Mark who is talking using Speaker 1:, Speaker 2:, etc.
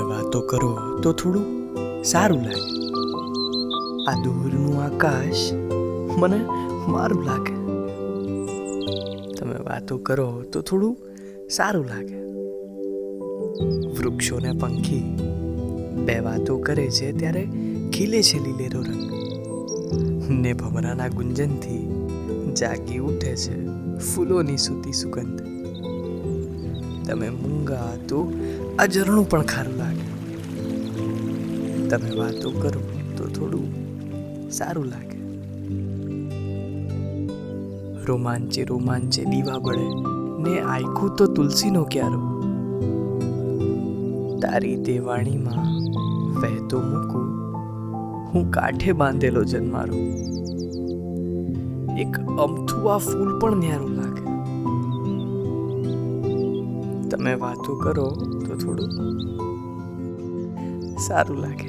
Speaker 1: વાતો કરો તો થોડું સારું લાગે. આ દૂરનું આકાશ મને મારું લાગે. તમે વાતો કરો તો થોડું સારું લાગે. વૃક્ષોને પંખી બે વાતો કરે છે ત્યારે ખીલે છે લીલેરો રંગ. ને ભમરાના ગુંજનથી જાગી ઉઠે છે ફૂલોની સૂતી સુગંધ. તમે મૂંગા તો આ ઝરણું પણ ખારું લાગે. તમે વાતો કરો તો થોડું સારું લાગે. રોમાંચે રોમાંચે દીવા બળે, ને આયકું તો તુલસીનો ક્યારો. તારી દેવાણીમાં વહેતો મૂકું, હું કાંઠે બાંધેલો જન્મારો. એક અમથું ફૂલ પણ ન્યારું લાગે. તમે વાતો કરો તો થોડું સારું લાગે.